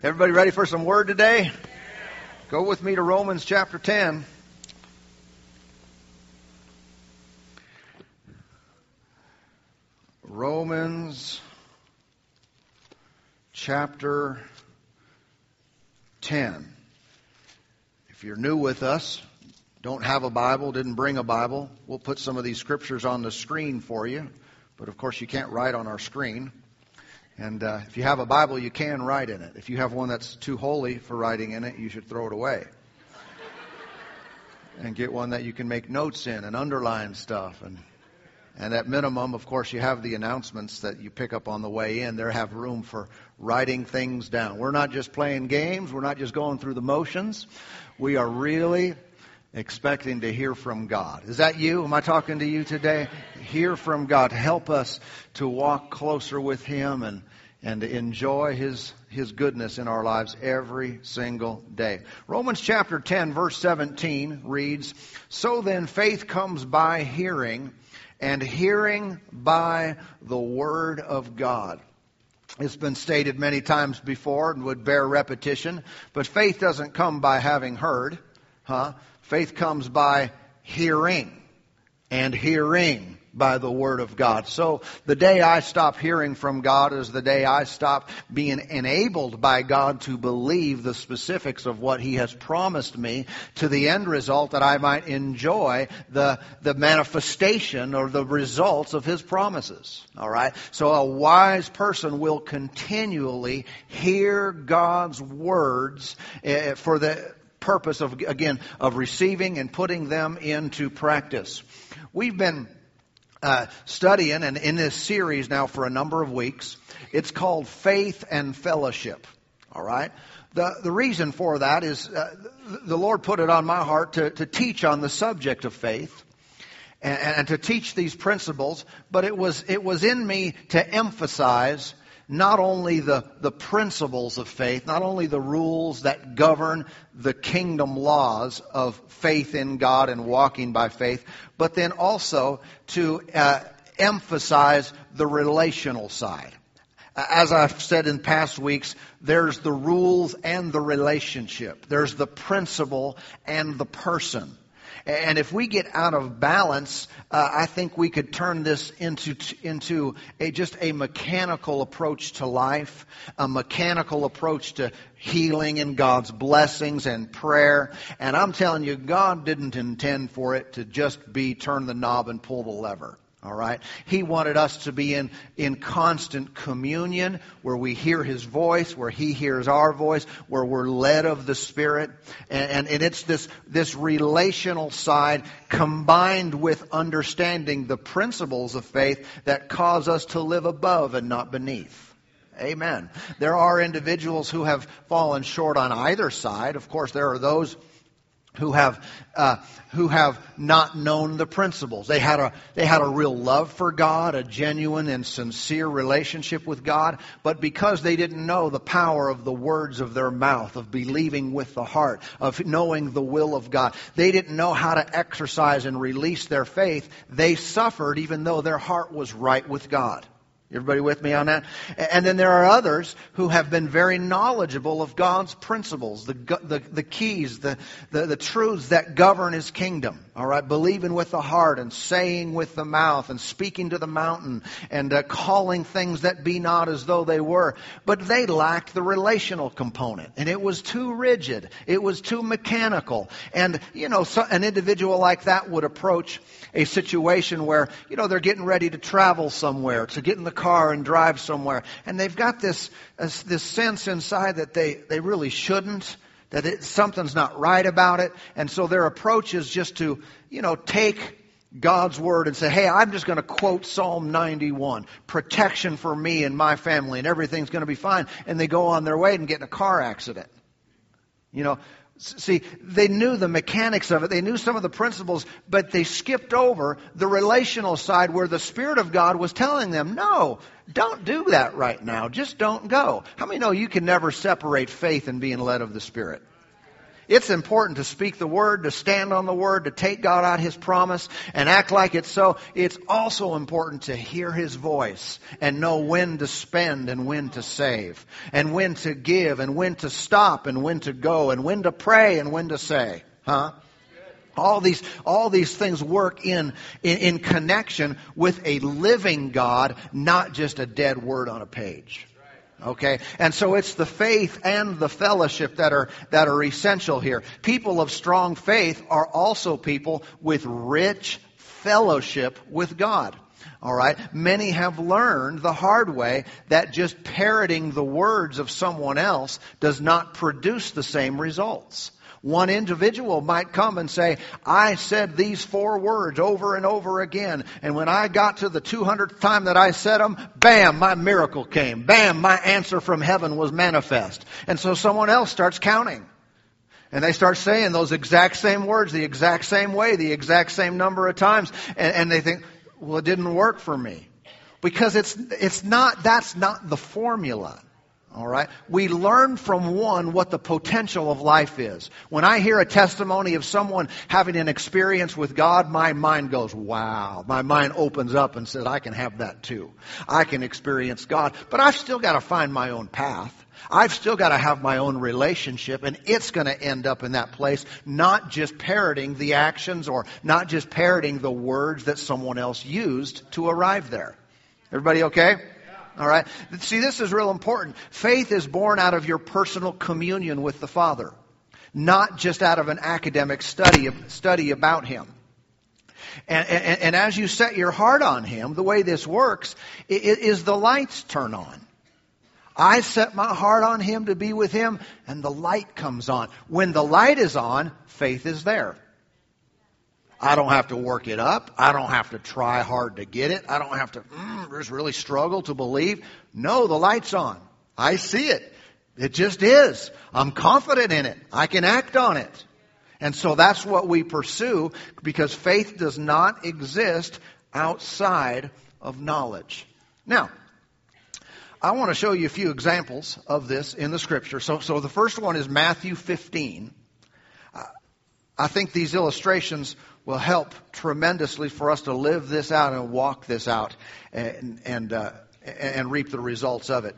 Everybody ready for some word today? Go with me to Romans chapter 10. Romans chapter 10. If you're new with us, don't have a Bible, didn't bring a Bible, we'll put some of these scriptures on the screen for you. But of course, you can't write on our screen. And uh, if you have a Bible, you can write in it. If you have one that's too holy for writing in it, you should throw it away. and get one that you can make notes in and underline stuff. And, and at minimum, of course, you have the announcements that you pick up on the way in. There have room for writing things down. We're not just playing games. We're not just going through the motions. We are really expecting to hear from God. Is that you? Am I talking to you today? Hear from God. Help us to walk closer with Him and, and to enjoy His, His goodness in our lives every single day. Romans chapter 10 verse 17 reads, So then faith comes by hearing, and hearing by the Word of God. It's been stated many times before and would bear repetition, but faith doesn't come by having heard, huh? Faith comes by hearing, and hearing by the Word of God. So the day I stop hearing from God is the day I stop being enabled by God to believe the specifics of what He has promised me to the end result that I might enjoy the, the manifestation or the results of His promises. Alright? So a wise person will continually hear God's words eh, for the purpose of, again, of receiving and putting them into practice. We've been uh, studying and in this series now for a number of weeks. It's called Faith and Fellowship. All right? The, the reason for that is uh, the Lord put it on my heart to, to teach on the subject of faith. And, and to teach these principles, but it was, it was in me to emphasize not only the, the principles of faith, not only the rules that govern the kingdom laws of faith in God and walking by faith, but then also to uh, emphasize the relational side. As I've said in past weeks, there's the rules and the relationship. There's the principle and the person. And if we get out of balance, uh, I think we could turn this into into a, just a mechanical approach to life, a mechanical approach to healing and God's blessings and prayer. And I'm telling you, God didn't intend for it to just be turn the knob and pull the lever. All right? He wanted us to be in, in constant communion where we hear His voice, where He hears our voice, where we're led of the Spirit. And, and, and it's this, this relational side combined with understanding the principles of faith that cause us to live above and not beneath. Amen. There are individuals who have fallen short on either side. Of course, there are those who have uh, who have not known the principles. They had a they had a real love for God, a genuine and sincere relationship with God, but because they didn't know the power of the words of their mouth, of believing with the heart, of knowing the will of God, they didn't know how to exercise and release their faith. They suffered even though their heart was right with God. Everybody with me on that? And then there are others who have been very knowledgeable of God's principles, the, the, the keys, the, the, the truths that govern His kingdom. All right? Believing with the heart and saying with the mouth and speaking to the mountain and uh, calling things that be not as though they were. But they lacked the relational component. And it was too rigid. It was too mechanical. And, you know, so an individual like that would approach a situation where, you know, they're getting ready to travel somewhere, to get in the car and drive somewhere. And they've got this, uh, this sense inside that they, they really shouldn't, that it, something's not right about it. And so their approach is just to, you know, take God's word and say, hey, I'm just going to quote Psalm 91. Protection for me and my family and everything's going to be fine. And they go on their way and get in a car accident. You know, See, they knew the mechanics of it. They knew some of the principles, but they skipped over the relational side where the Spirit of God was telling them, no, don't do that right now. Just don't go. How many know you can never separate faith and being led of the Spirit? It's important to speak the word, to stand on the word, to take God out his promise and act like it's so. It's also important to hear his voice and know when to spend and when to save and when to give and when to stop and when to go and when to pray and when to say. Huh? All these, all these things work in, in, in connection with a living God, not just a dead word on a page. Okay? And so it's the faith and the fellowship that are, that are essential here. People of strong faith are also people with rich fellowship with God. All right? Many have learned the hard way that just parroting the words of someone else does not produce the same results. One individual might come and say, I said these four words over and over again, and when I got to the 200th time that I said them, bam, my miracle came. Bam, my answer from heaven was manifest. And so someone else starts counting. And they start saying those exact same words, the exact same way, the exact same number of times, and, and they think, well, it didn't work for me. Because it's, it's not, that's not the formula. All right? We learn from one what the potential of life is. When I hear a testimony of someone having an experience with God, my mind goes, wow. My mind opens up and says, I can have that too. I can experience God. But I've still got to find my own path. I've still got to have my own relationship, and it's going to end up in that place, not just parroting the actions or not just parroting the words that someone else used to arrive there. Everybody okay? All right. See, this is real important. Faith is born out of your personal communion with the Father, not just out of an academic study study about Him. And, and, and as you set your heart on Him, the way this works is the lights turn on. I set my heart on Him to be with Him, and the light comes on. When the light is on, faith is there. I don't have to work it up. I don't have to try hard to get it. I don't have to mm, just really struggle to believe. No, the light's on. I see it. It just is. I'm confident in it. I can act on it. And so that's what we pursue because faith does not exist outside of knowledge. Now, I want to show you a few examples of this in the scripture. So, so the first one is Matthew 15. I think these illustrations will help tremendously for us to live this out and walk this out and, and, uh, and reap the results of it.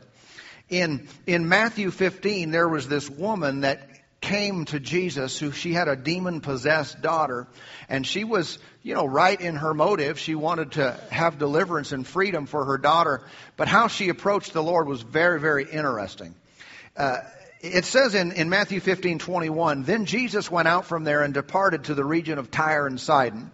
In, in Matthew 15, there was this woman that came to Jesus who she had a demon possessed daughter and she was, you know, right in her motive. She wanted to have deliverance and freedom for her daughter, but how she approached the Lord was very, very interesting. Uh, it says in, in Matthew 15, 21, Then Jesus went out from there and departed to the region of Tyre and Sidon.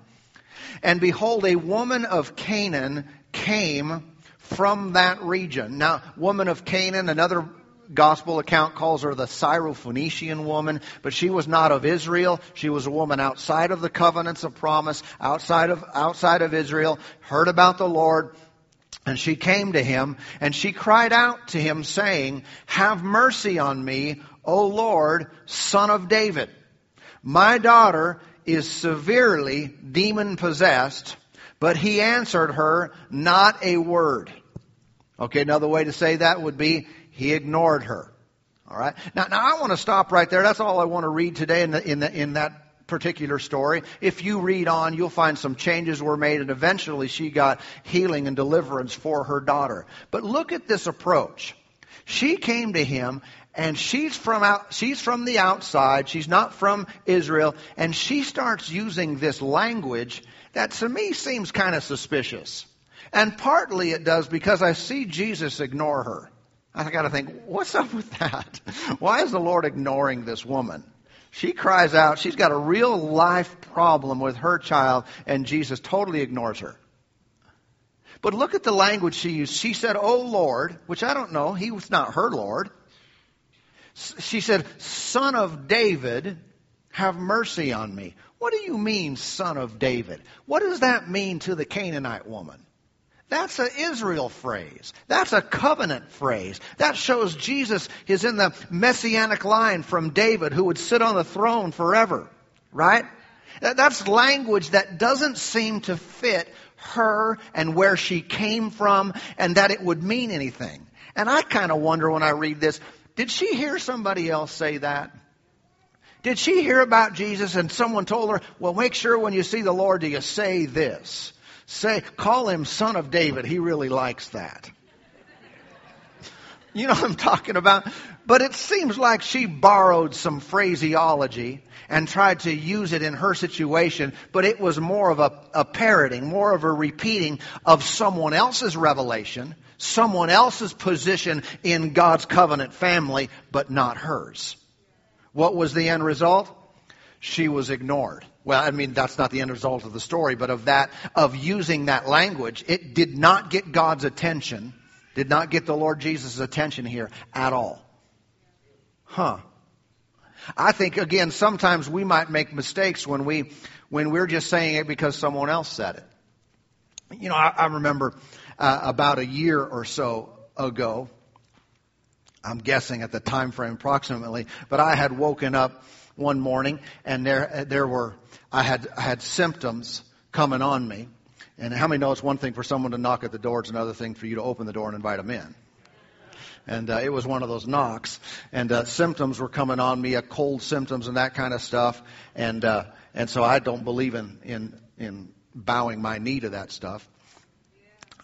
And behold, a woman of Canaan came from that region. Now, woman of Canaan, another gospel account calls her the Syrophoenician woman, but she was not of Israel. She was a woman outside of the covenants of promise, outside of, outside of Israel, heard about the Lord, and she came to him and she cried out to him saying, Have mercy on me, O Lord, son of David. My daughter is severely demon possessed, but he answered her not a word. Okay, another way to say that would be he ignored her. All right. Now, now I want to stop right there. That's all I want to read today in, the, in, the, in that particular story. If you read on, you'll find some changes were made and eventually she got healing and deliverance for her daughter. But look at this approach. She came to him and she's from out, she's from the outside. She's not from Israel. And she starts using this language that to me seems kind of suspicious. And partly it does because I see Jesus ignore her. I got to think, what's up with that? Why is the Lord ignoring this woman? She cries out. She's got a real life problem with her child, and Jesus totally ignores her. But look at the language she used. She said, Oh Lord, which I don't know. He was not her Lord. She said, Son of David, have mercy on me. What do you mean, son of David? What does that mean to the Canaanite woman? That's an Israel phrase. That's a covenant phrase. That shows Jesus is in the messianic line from David who would sit on the throne forever. Right? That's language that doesn't seem to fit her and where she came from and that it would mean anything. And I kind of wonder when I read this, did she hear somebody else say that? Did she hear about Jesus and someone told her, well, make sure when you see the Lord, do you say this? Say, call him son of David. He really likes that. You know what I'm talking about? But it seems like she borrowed some phraseology and tried to use it in her situation, but it was more of a, a parroting, more of a repeating of someone else's revelation, someone else's position in God's covenant family, but not hers. What was the end result? She was ignored. Well, I mean, that's not the end result of the story, but of that, of using that language, it did not get God's attention, did not get the Lord Jesus' attention here at all. Huh. I think again, sometimes we might make mistakes when we, when we're just saying it because someone else said it. You know, I, I remember uh, about a year or so ago, I'm guessing at the time frame approximately, but I had woken up one morning and there, there were, I had, I had symptoms coming on me. And how many know it's one thing for someone to knock at the door, it's another thing for you to open the door and invite them in? and uh, it was one of those knocks. And uh, symptoms were coming on me, uh, cold symptoms and that kind of stuff. And uh, and so I don't believe in in in bowing my knee to that stuff.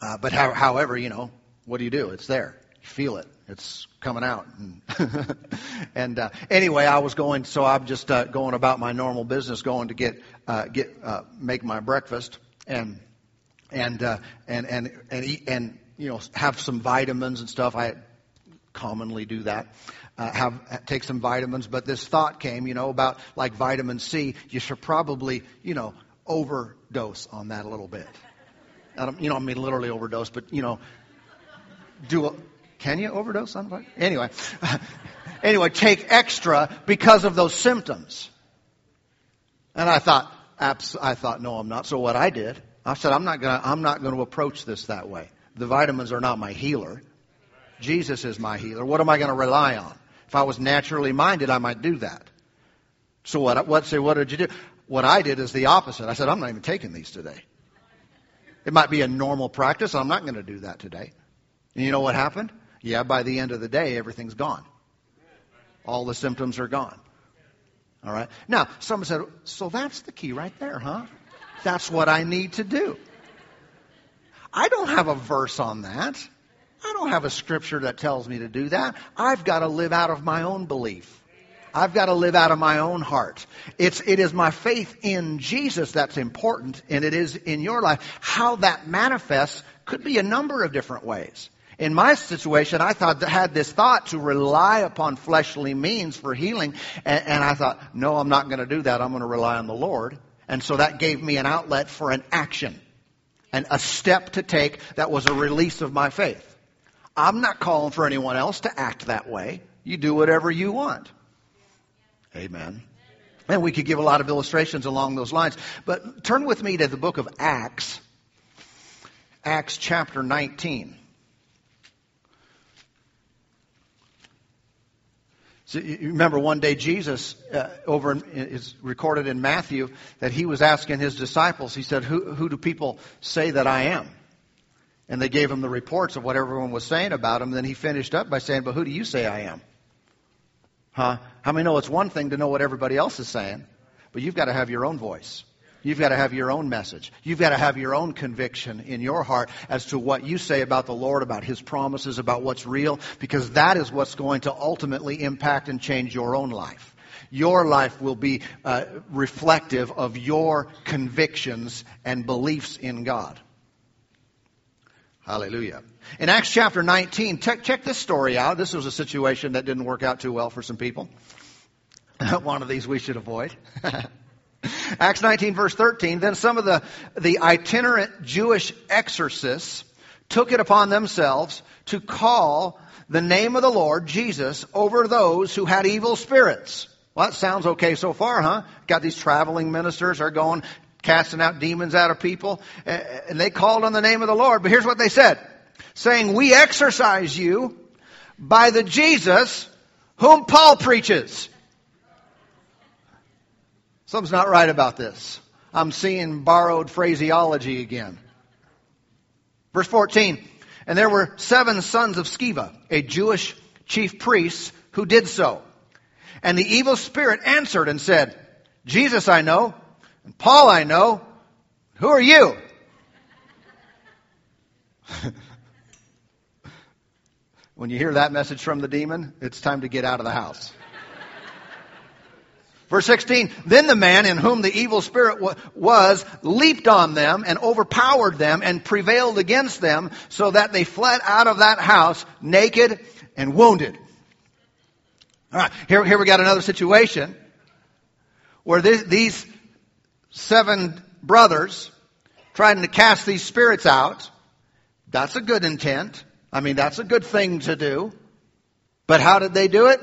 Uh, but how, however, you know, what do you do? It's there. You feel it. It's coming out. And, uh, anyway, I was going, so I'm just uh, going about my normal business, going to get uh, get uh, make my breakfast and and uh, and and and eat and you know have some vitamins and stuff. I commonly do that. Uh, have take some vitamins, but this thought came, you know, about like vitamin C. You should probably, you know, overdose on that a little bit. I don't, you know, I mean literally overdose, but you know, do a. Can you overdose on vitamin? Anyway, anyway, take extra because of those symptoms. And I thought, abs- I thought, no, I'm not. So what I did, I said, I'm not gonna, I'm not going to approach this that way. The vitamins are not my healer. Jesus is my healer. What am I going to rely on? If I was naturally minded, I might do that. So what, what, say, what did you do? What I did is the opposite. I said, I'm not even taking these today. It might be a normal practice. I'm not going to do that today. And you know what happened? Yeah, by the end of the day, everything's gone. All the symptoms are gone. All right. Now, someone said, so that's the key right there, huh? That's what I need to do. I don't have a verse on that. I don't have a scripture that tells me to do that. I've got to live out of my own belief. I've got to live out of my own heart. It's, it is my faith in Jesus that's important, and it is in your life. How that manifests could be a number of different ways. In my situation, I thought had this thought to rely upon fleshly means for healing, and, and I thought, no, I'm not going to do that. I'm going to rely on the Lord. And so that gave me an outlet for an action and a step to take that was a release of my faith. I'm not calling for anyone else to act that way. You do whatever you want. Amen. And we could give a lot of illustrations along those lines. But turn with me to the book of Acts, Acts chapter 19. So you remember one day Jesus, uh, over in, is recorded in Matthew, that he was asking his disciples, he said, who, who do people say that I am? And they gave him the reports of what everyone was saying about him. Then he finished up by saying, But who do you say I am? Huh? How many know it's one thing to know what everybody else is saying, but you've got to have your own voice. You've got to have your own message. You've got to have your own conviction in your heart as to what you say about the Lord, about His promises, about what's real, because that is what's going to ultimately impact and change your own life. Your life will be uh, reflective of your convictions and beliefs in God. Hallelujah. In Acts chapter 19, check, check this story out. This was a situation that didn't work out too well for some people. One of these we should avoid. Acts 19 verse 13, then some of the, the itinerant Jewish exorcists took it upon themselves to call the name of the Lord, Jesus, over those who had evil spirits. Well, that sounds okay so far, huh? Got these traveling ministers are going, casting out demons out of people. And they called on the name of the Lord. But here's what they said. Saying, we exorcise you by the Jesus whom Paul preaches. Something's not right about this. I'm seeing borrowed phraseology again. Verse 14. And there were seven sons of Sceva, a Jewish chief priest, who did so. And the evil spirit answered and said, Jesus I know, and Paul I know. Who are you? when you hear that message from the demon, it's time to get out of the house. Verse 16, then the man in whom the evil spirit was leaped on them and overpowered them and prevailed against them so that they fled out of that house naked and wounded. All right, here, here we got another situation where these seven brothers trying to cast these spirits out. That's a good intent. I mean, that's a good thing to do. But how did they do it?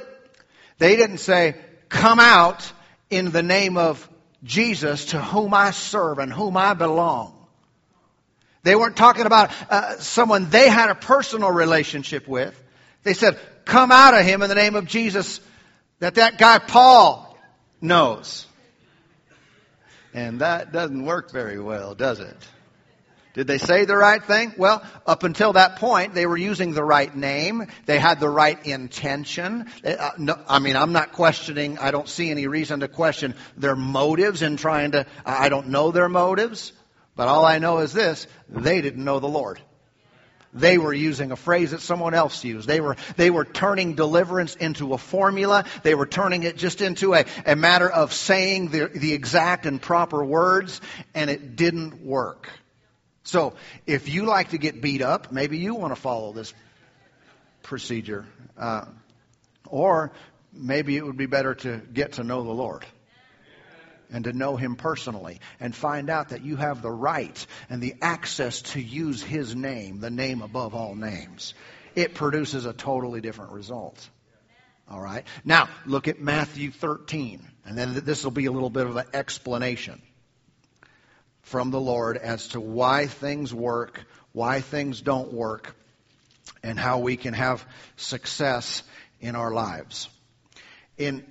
They didn't say, come out in the name of Jesus to whom I serve and whom I belong. They weren't talking about uh, someone they had a personal relationship with. They said, come out of him in the name of Jesus that that guy Paul knows. And that doesn't work very well, does it? Did they say the right thing? Well, up until that point, they were using the right name. They had the right intention. Uh, I mean, I'm not questioning, I don't see any reason to question their motives in trying to, I don't know their motives, but all I know is this, they didn't know the Lord. They were using a phrase that someone else used. They were, they were turning deliverance into a formula. They were turning it just into a, a matter of saying the, the exact and proper words, and it didn't work. So if you like to get beat up, maybe you want to follow this procedure. Uh, or maybe it would be better to get to know the Lord and to know Him personally and find out that you have the right and the access to use His name, the name above all names. It produces a totally different result. All right? Now, look at Matthew 13, and then this will be a little bit of an explanation from the Lord as to why things work, why things don't work, and how we can have success in our lives. In,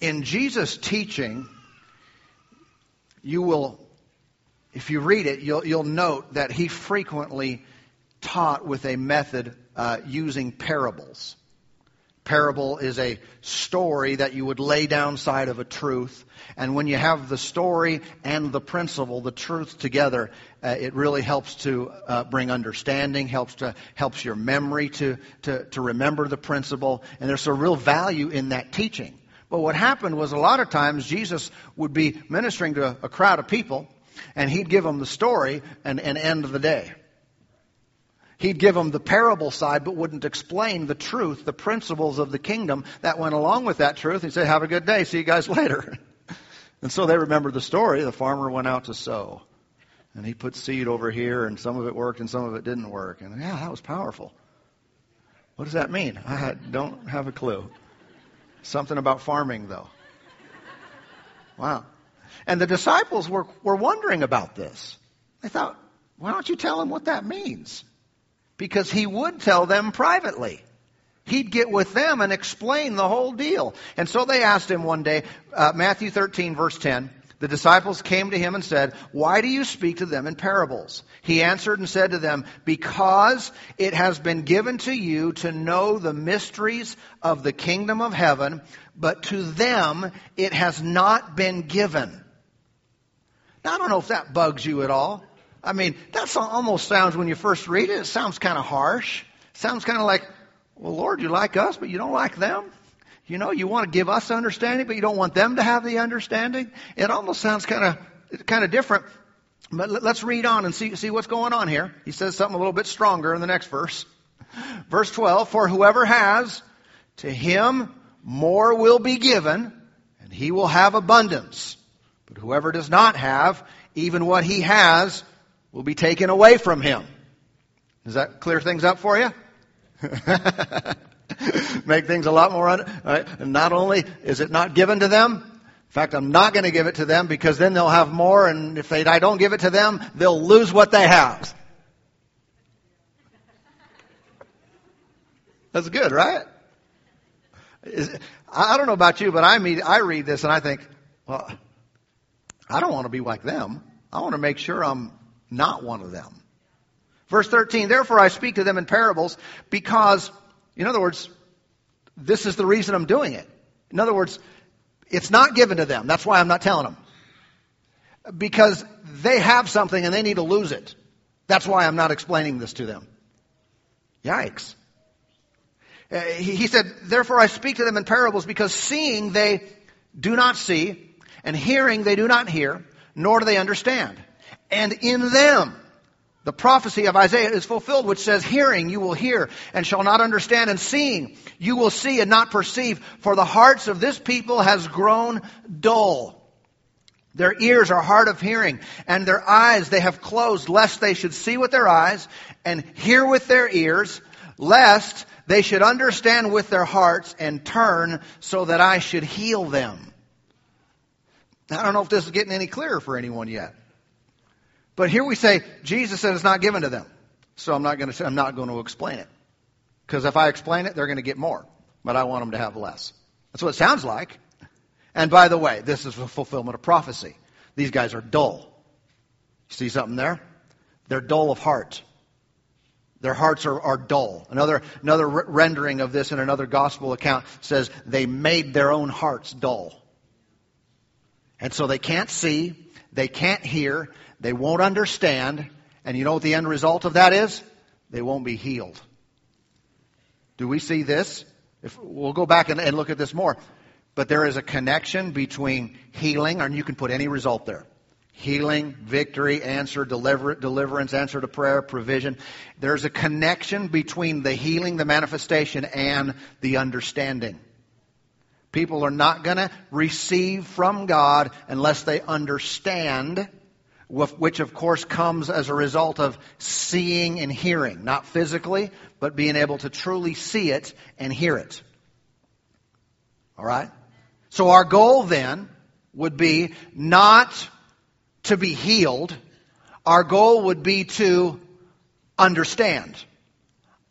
in Jesus' teaching, you will, if you read it, you'll, you'll note that he frequently taught with a method uh, using parables. Parable is a story that you would lay down side of a truth. And when you have the story and the principle, the truth together, uh, it really helps to uh, bring understanding, helps to helps your memory to, to, to remember the principle. And there's a real value in that teaching. But what happened was a lot of times Jesus would be ministering to a crowd of people, and he'd give them the story and, and end the day. He'd give them the parable side, but wouldn't explain the truth, the principles of the kingdom that went along with that truth. He'd say, Have a good day. See you guys later. and so they remember the story. The farmer went out to sow. And he put seed over here, and some of it worked and some of it didn't work. And yeah, that was powerful. What does that mean? I don't have a clue. Something about farming, though. Wow. And the disciples were, were wondering about this. They thought, why don't you tell them what that means? Because he would tell them privately. He'd get with them and explain the whole deal. And so they asked him one day, uh, Matthew 13, verse 10, the disciples came to him and said, Why do you speak to them in parables? He answered and said to them, Because it has been given to you to know the mysteries of the kingdom of heaven, but to them it has not been given. Now, I don't know if that bugs you at all. I mean, that almost sounds, when you first read it, it sounds kind of harsh. Sounds kind of like, well, Lord, you like us, but you don't like them. You know, you want to give us understanding, but you don't want them to have the understanding. It almost sounds kind of, kind of different. But let's read on and see, see what's going on here. He says something a little bit stronger in the next verse. Verse 12, for whoever has, to him more will be given, and he will have abundance. But whoever does not have, even what he has will be taken away from him. Does that clear things up for you? Make things a lot more. Un- right? not only is it not given to them, in fact, I'm not going to give it to them because then they'll have more, and if they, I don't give it to them, they'll lose what they have. That's good, right? Is, I don't know about you, but I mean, I read this and I think, well, I don't want to be like them. I want to make sure I'm not one of them. Verse 13, therefore I speak to them in parables because, in other words, this is the reason I'm doing it. In other words, it's not given to them. That's why I'm not telling them. Because they have something and they need to lose it. That's why I'm not explaining this to them. Yikes. Uh, he said, Therefore I speak to them in parables because seeing they do not see, and hearing they do not hear, nor do they understand. And in them, the prophecy of Isaiah is fulfilled, which says, Hearing you will hear and shall not understand, and seeing you will see and not perceive, for the hearts of this people has grown dull. Their ears are hard of hearing, and their eyes they have closed, lest they should see with their eyes and hear with their ears, lest they should understand with their hearts and turn so that I should heal them. I don't know if this is getting any clearer for anyone yet. But here we say Jesus said it's not given to them. So I'm not going to I'm not going to explain it. Because if I explain it, they're going to get more. But I want them to have less. That's what it sounds like. And by the way, this is a fulfillment of prophecy. These guys are dull. See something there? They're dull of heart. Their hearts are, are dull. Another, another rendering of this in another gospel account says they made their own hearts dull. And so they can't see, they can't hear, they won't understand, and you know what the end result of that is? They won't be healed. Do we see this? If, we'll go back and, and look at this more. But there is a connection between healing, and you can put any result there healing, victory, answer, deliver, deliverance, answer to prayer, provision. There's a connection between the healing, the manifestation, and the understanding. People are not going to receive from God unless they understand, which of course comes as a result of seeing and hearing, not physically, but being able to truly see it and hear it. All right? So our goal then would be not to be healed, our goal would be to understand.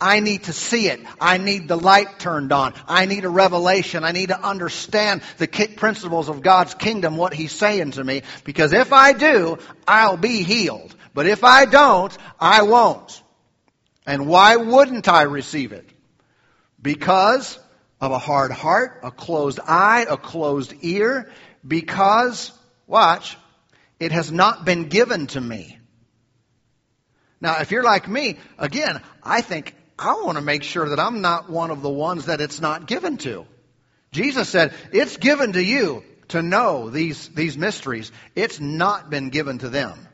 I need to see it. I need the light turned on. I need a revelation. I need to understand the principles of God's kingdom, what He's saying to me. Because if I do, I'll be healed. But if I don't, I won't. And why wouldn't I receive it? Because of a hard heart, a closed eye, a closed ear. Because, watch, it has not been given to me. Now, if you're like me, again, I think I want to make sure that I'm not one of the ones that it's not given to. Jesus said, it's given to you to know these, these mysteries. It's not been given to them.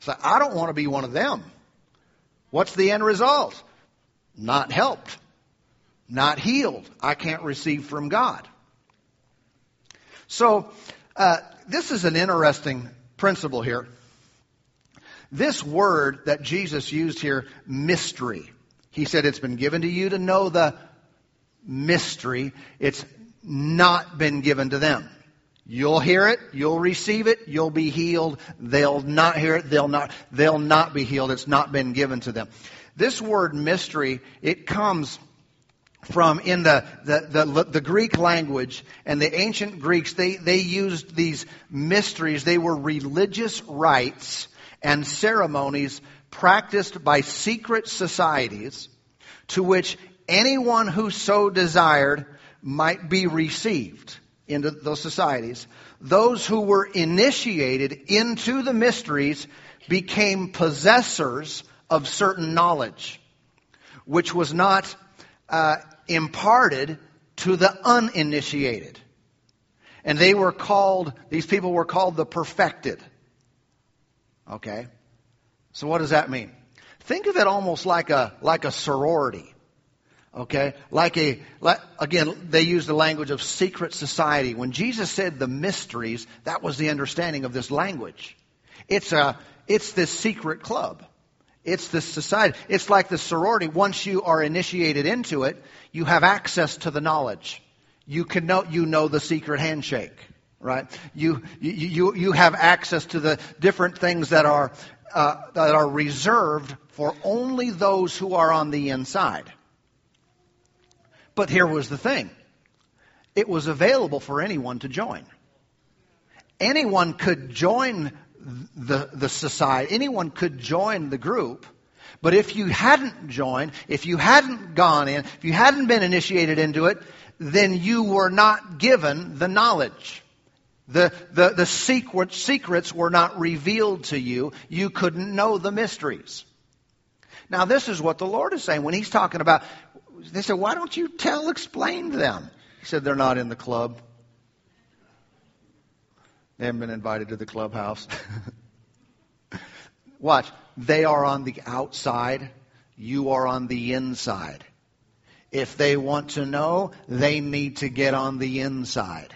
So I don't want to be one of them. What's the end result? Not helped. Not healed. I can't receive from God. So, uh, this is an interesting principle here. This word that Jesus used here, mystery, he said it's been given to you to know the mystery. It's not been given to them. You'll hear it, you'll receive it, you'll be healed. They'll not hear it, they'll not, they'll not be healed. It's not been given to them. This word mystery, it comes from in the, the, the, the, Greek language and the ancient Greeks, they, they used these mysteries. They were religious rites and ceremonies practiced by secret societies to which anyone who so desired might be received into those societies. Those who were initiated into the mysteries became possessors of certain knowledge, which was not uh, imparted to the uninitiated. And they were called, these people were called the perfected. Okay? So what does that mean? Think of it almost like a, like a sorority. Okay? Like a, like, again, they use the language of secret society. When Jesus said the mysteries, that was the understanding of this language. It's a, it's this secret club. It's the society. It's like the sorority. Once you are initiated into it, you have access to the knowledge. You can know, you know the secret handshake, right? You, you, you have access to the different things that are, uh, that are reserved for only those who are on the inside. But here was the thing. It was available for anyone to join. Anyone could join the, the society, anyone could join the group, But if you hadn't joined, if you hadn't gone in, if you hadn't been initiated into it, then you were not given the knowledge. The, the, the secret, secrets were not revealed to you. You couldn't know the mysteries. Now, this is what the Lord is saying when He's talking about, they said, why don't you tell, explain them? He said, they're not in the club. They haven't been invited to the clubhouse. Watch. They are on the outside. You are on the inside. If they want to know, they need to get on the inside.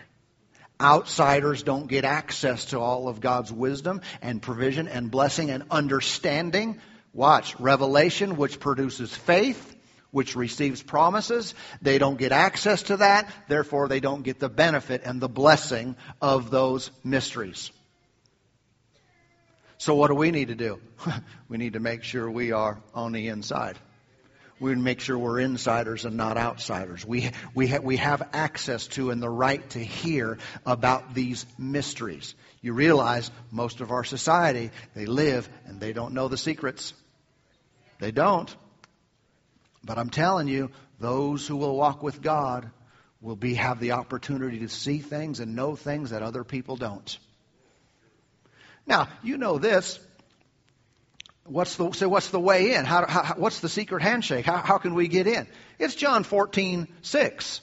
Outsiders don't get access to all of God's wisdom and provision and blessing and understanding. Watch. Revelation, which produces faith, which receives promises. They don't get access to that. Therefore, they don't get the benefit and the blessing of those mysteries. So what do we need to do? we need to make sure we are on the inside. We to make sure we're insiders and not outsiders. We, we, ha- we have access to and the right to hear about these mysteries. You realize most of our society, they live and they don't know the secrets. They don't. But I'm telling you, those who will walk with God will be, have the opportunity to see things and know things that other people don't. Now, you know this. What's the, so what's the way in? How, how, what's the secret handshake? How, how can we get in? It's John 14, 6.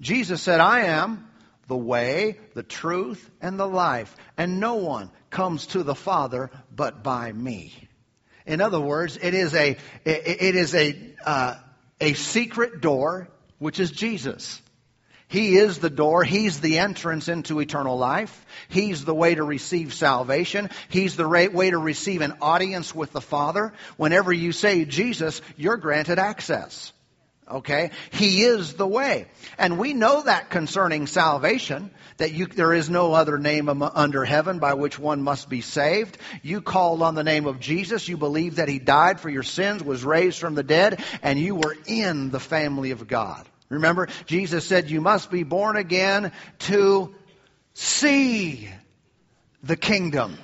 Jesus said, I am the way, the truth, and the life, and no one comes to the Father but by me. In other words, it is a, it is a, uh, a secret door, which is Jesus. He is the door. He's the entrance into eternal life. He's the way to receive salvation. He's the way to receive an audience with the Father. Whenever you say Jesus, you're granted access. Okay? He is the way. And we know that concerning salvation, that you, there is no other name under heaven by which one must be saved. You called on the name of Jesus. You believe that He died for your sins, was raised from the dead, and you were in the family of God. Remember, Jesus said, You must be born again to see the kingdom.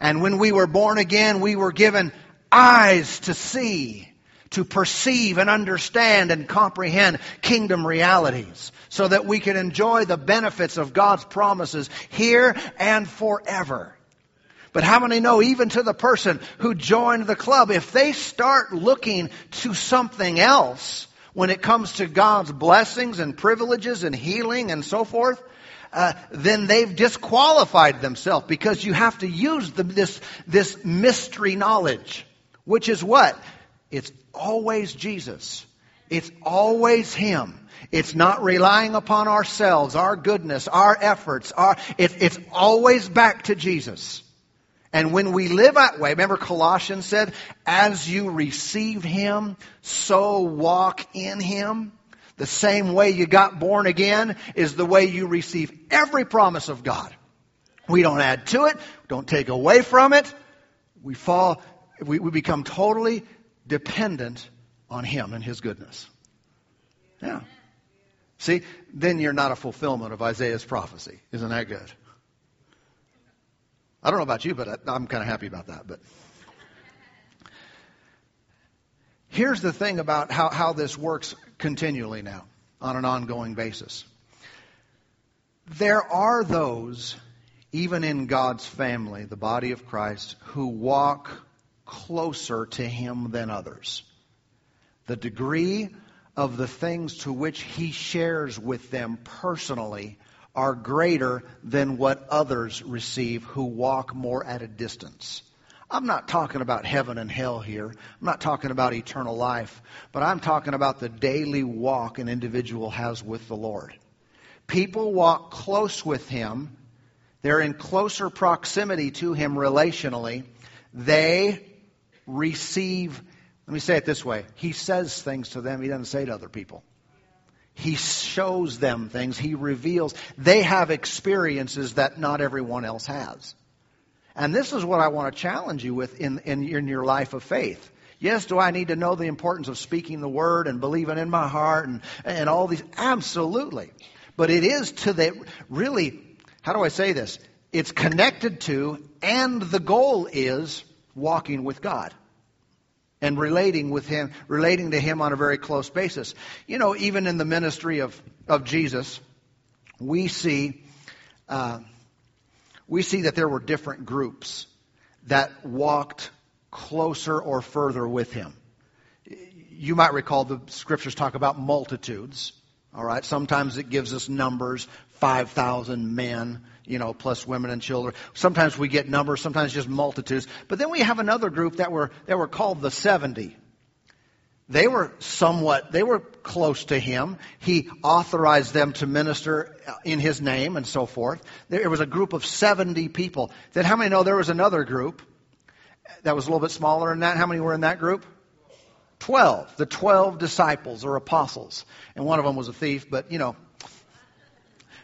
And when we were born again, we were given eyes to see, to perceive and understand and comprehend kingdom realities, so that we can enjoy the benefits of God's promises here and forever. But how many know, even to the person who joined the club, if they start looking to something else, when it comes to God's blessings and privileges and healing and so forth, uh, then they've disqualified themselves because you have to use the, this, this mystery knowledge, which is what? It's always Jesus. It's always Him. It's not relying upon ourselves, our goodness, our efforts. Our, it, it's always back to Jesus. And when we live that way, remember Colossians said, as you receive Him, so walk in Him. The same way you got born again is the way you receive every promise of God. We don't add to it, don't take away from it. We fall, we, we become totally dependent on Him and His goodness. Yeah. See, then you're not a fulfillment of Isaiah's prophecy. Isn't that good? I don't know about you, but I'm kind of happy about that. But here's the thing about how, how this works continually now on an ongoing basis. There are those, even in God's family, the body of Christ, who walk closer to Him than others. The degree of the things to which He shares with them personally are greater than what others receive who walk more at a distance. I'm not talking about heaven and hell here. I'm not talking about eternal life, but I'm talking about the daily walk an individual has with the Lord. People walk close with Him. They're in closer proximity to Him relationally. They receive, let me say it this way. He says things to them He doesn't say to other people. He shows them things. He reveals. They have experiences that not everyone else has. And this is what I want to challenge you with in, in, in your life of faith. Yes, do I need to know the importance of speaking the word and believing in my heart and, and all these? Absolutely. But it is to the, really, how do I say this? It's connected to, and the goal is walking with God. And relating with him, relating to him on a very close basis. You know, even in the ministry of, of Jesus, we see, uh, we see that there were different groups that walked closer or further with him. You might recall the scriptures talk about multitudes. All right. Sometimes it gives us numbers, 5,000 men, you know, plus women and children. Sometimes we get numbers, sometimes just multitudes. But then we have another group that were, that were called the 70. They were somewhat, they were close to him. He authorized them to minister in his name and so forth. There was a group of 70 people. Then how many know there was another group that was a little bit smaller than that? How many were in that group? 12. The 12 disciples or apostles. And one of them was a thief, but you know,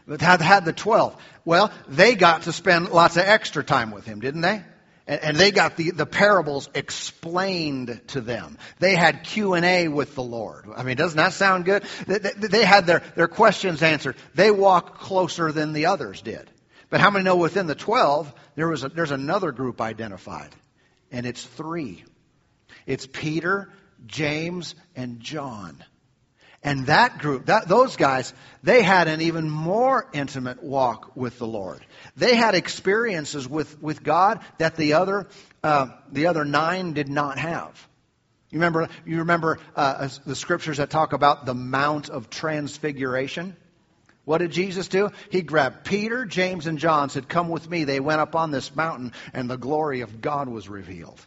but had, had the 12. Well, they got to spend lots of extra time with him, didn't they? And, and they got the, the parables explained to them. They had Q&A with the Lord. I mean, doesn't that sound good? They, they, they had their, their questions answered. They walked closer than the others did. But how many know within the 12, there was a, there's another group identified? And it's three. It's Peter, James, and John. And that group, that, those guys, they had an even more intimate walk with the Lord. They had experiences with, with God that the other, uh, the other nine did not have. You remember, you remember uh, the scriptures that talk about the Mount of Transfiguration? What did Jesus do? He grabbed Peter, James, and John, said, Come with me. They went up on this mountain, and the glory of God was revealed.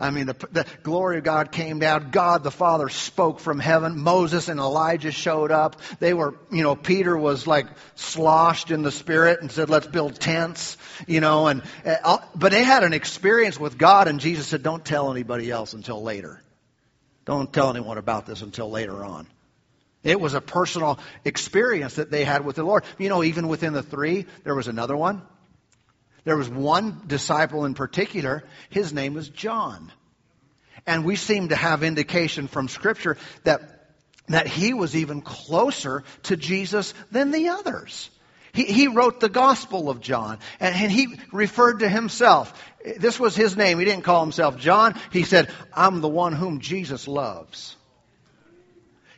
I mean, the, the, glory of God came down. God the Father spoke from heaven. Moses and Elijah showed up. They were, you know, Peter was like sloshed in the Spirit and said, let's build tents, you know, and, uh, but they had an experience with God and Jesus said, don't tell anybody else until later. Don't tell anyone about this until later on. It was a personal experience that they had with the Lord. You know, even within the three, there was another one. There was one disciple in particular, his name was John. And we seem to have indication from Scripture that, that he was even closer to Jesus than the others. He, he wrote the Gospel of John, and, and he referred to himself. This was his name. He didn't call himself John. He said, I'm the one whom Jesus loves.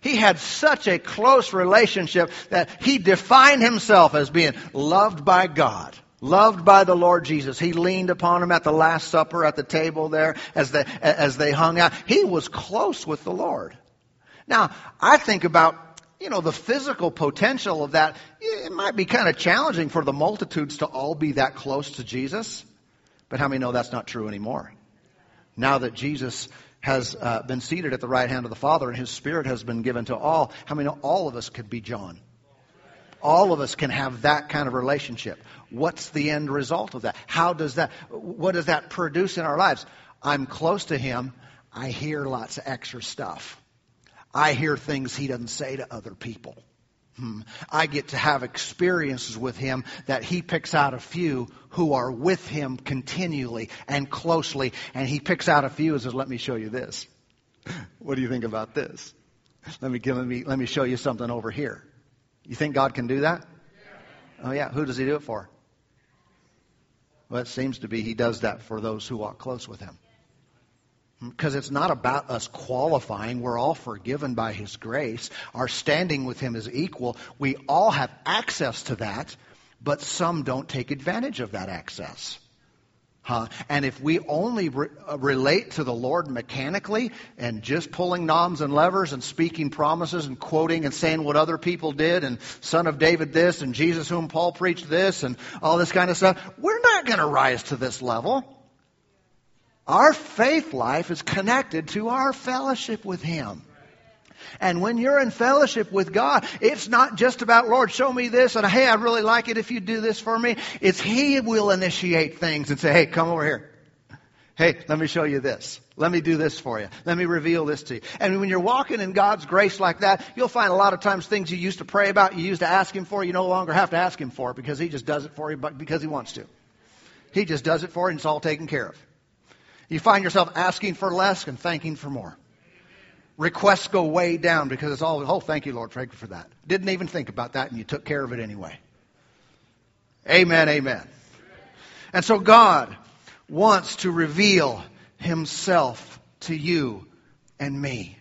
He had such a close relationship that he defined himself as being loved by God loved by the Lord Jesus. He leaned upon him at the Last Supper at the table there as they, as they hung out. He was close with the Lord. Now, I think about, you know, the physical potential of that. It might be kind of challenging for the multitudes to all be that close to Jesus. But how many know that's not true anymore? Now that Jesus has uh, been seated at the right hand of the Father and his Spirit has been given to all, how many know all of us could be John? All of us can have that kind of relationship. What's the end result of that? How does that, what does that produce in our lives? I'm close to him. I hear lots of extra stuff. I hear things he doesn't say to other people. Hmm. I get to have experiences with him that he picks out a few who are with him continually and closely, and he picks out a few and says, Let me show you this. What do you think about this? Let me, let me, let me show you something over here. You think God can do that? Oh, yeah. Who does he do it for? Well, it seems to be he does that for those who walk close with him. Hmm, because it's not about us qualifying. We're all forgiven by His grace. Our standing with Him is equal. We all have access to that, but some don't take advantage of that access. Huh? And if we only re- uh, relate to the Lord mechanically and just pulling knobs and levers and speaking promises and quoting and saying what other people did and Son of David this and Jesus whom Paul preached this and all this kind of stuff, we're not going to rise to this level. Our faith life is connected to our fellowship with Him. And when you're in fellowship with God, it's not just about, Lord, show me this, and hey, I really like it if you do this for me. It's He will initiate things and say, hey, come over here. Hey, let me show you this. Let me do this for you. Let me reveal this to you. And when you're walking in God's grace like that, you'll find a lot of times things you used to pray about, you used to ask Him for, you no longer have to ask Him for because He just does it for you because He wants to. He just does it for you and it's all taken care of. You find yourself asking for less and thanking for more requests go way down because it's all, oh, thank you, Lord, thank you for that. Didn't even think about that and you took care of it anyway. Amen, amen. And so God wants to reveal himself to you and me.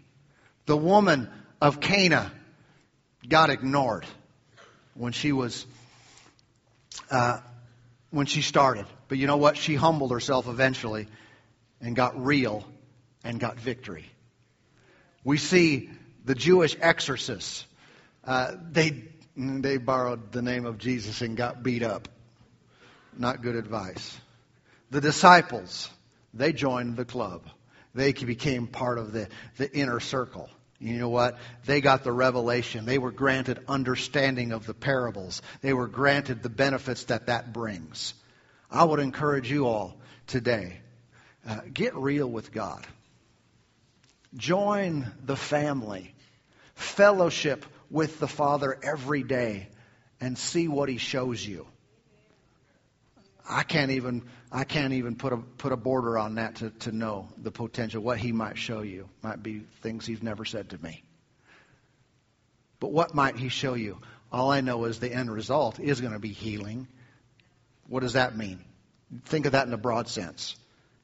The woman of Canaan got ignored when she was uh, when she started. But you know what? She humbled herself eventually and got real and got victory. We see the Jewish exorcists. Uh, they they borrowed the name of Jesus and got beat up. Not good advice. The disciples, they joined the club. They became part of the, the inner circle. You know what? They got the revelation. They were granted understanding of the parables. They were granted the benefits that that brings. I would encourage you all today uh, get real with God. Join the family. Fellowship with the Father every day and see what He shows you. I can't even I can't even put a put a border on that to, to know the potential. What he might show you might be things he's never said to me. But what might he show you? All I know is the end result is going to be healing. What does that mean? Think of that in a broad sense.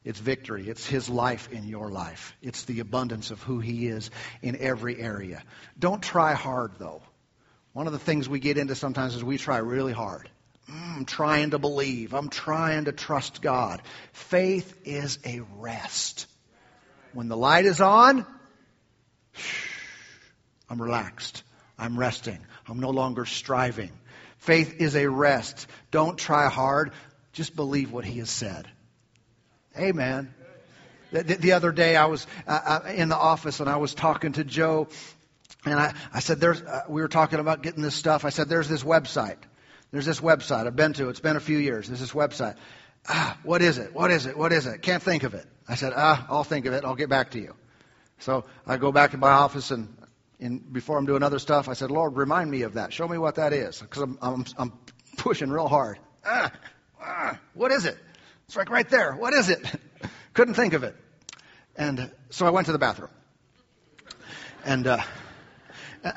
It's victory. It's his life in your life. It's the abundance of who he is in every area. Don't try hard though. One of the things we get into sometimes is we try really hard. Mm, I'm trying to believe. I'm trying to trust God. Faith is a rest. When the light is on, I'm relaxed. I'm resting. I'm no longer striving. Faith is a rest. Don't try hard. Just believe what He has said. Amen. The, the other day, I was uh, uh, in the office and I was talking to Joe, and I, I said, "There's." Uh, we were talking about getting this stuff. I said, "There's this website." There's this website. I've been to. It's been a few years. There's this website. Ah, what is it? What is it? What is it? Can't think of it. I said, ah, I'll think of it. I'll get back to you. So I go back to my office and in, before I'm doing other stuff, I said, Lord, remind me of that. Show me what that is. Because I'm, I'm, I'm pushing real hard. Ah, ah, what is it? It's like right there. What is it? Couldn't think of it. And so I went to the bathroom. And, uh,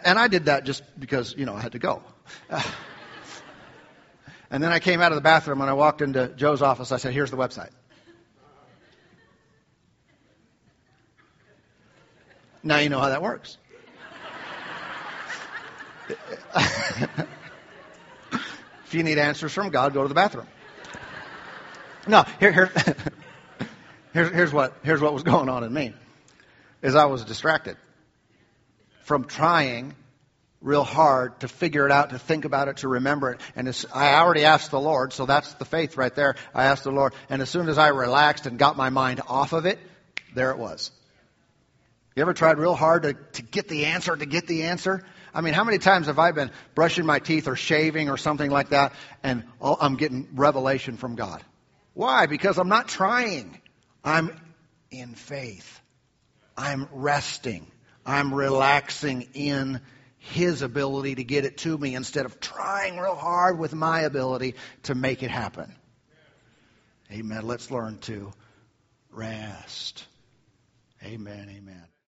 and I did that just because, you know, I had to go. And then I came out of the bathroom and I walked into Joe's office. I said, Here's the website. Now you know how that works. if you need answers from God, go to the bathroom. No, here, here, here's, here's, what, here's what was going on in me. Is I was distracted from trying real hard to figure it out, to think about it, to remember it. And I already asked the Lord, so that's the faith right there. I asked the Lord, and as soon as I relaxed and got my mind off of it, there it was. You ever tried real hard to, to get the answer, to get the answer? I mean, how many times have I been brushing my teeth or shaving or something like that, and I'm getting revelation from God? Why? Because I'm not trying. I'm in faith. I'm resting. I'm relaxing in his ability to get it to me instead of trying real hard with my ability to make it happen. Amen. Let's learn to rest. Amen. Amen.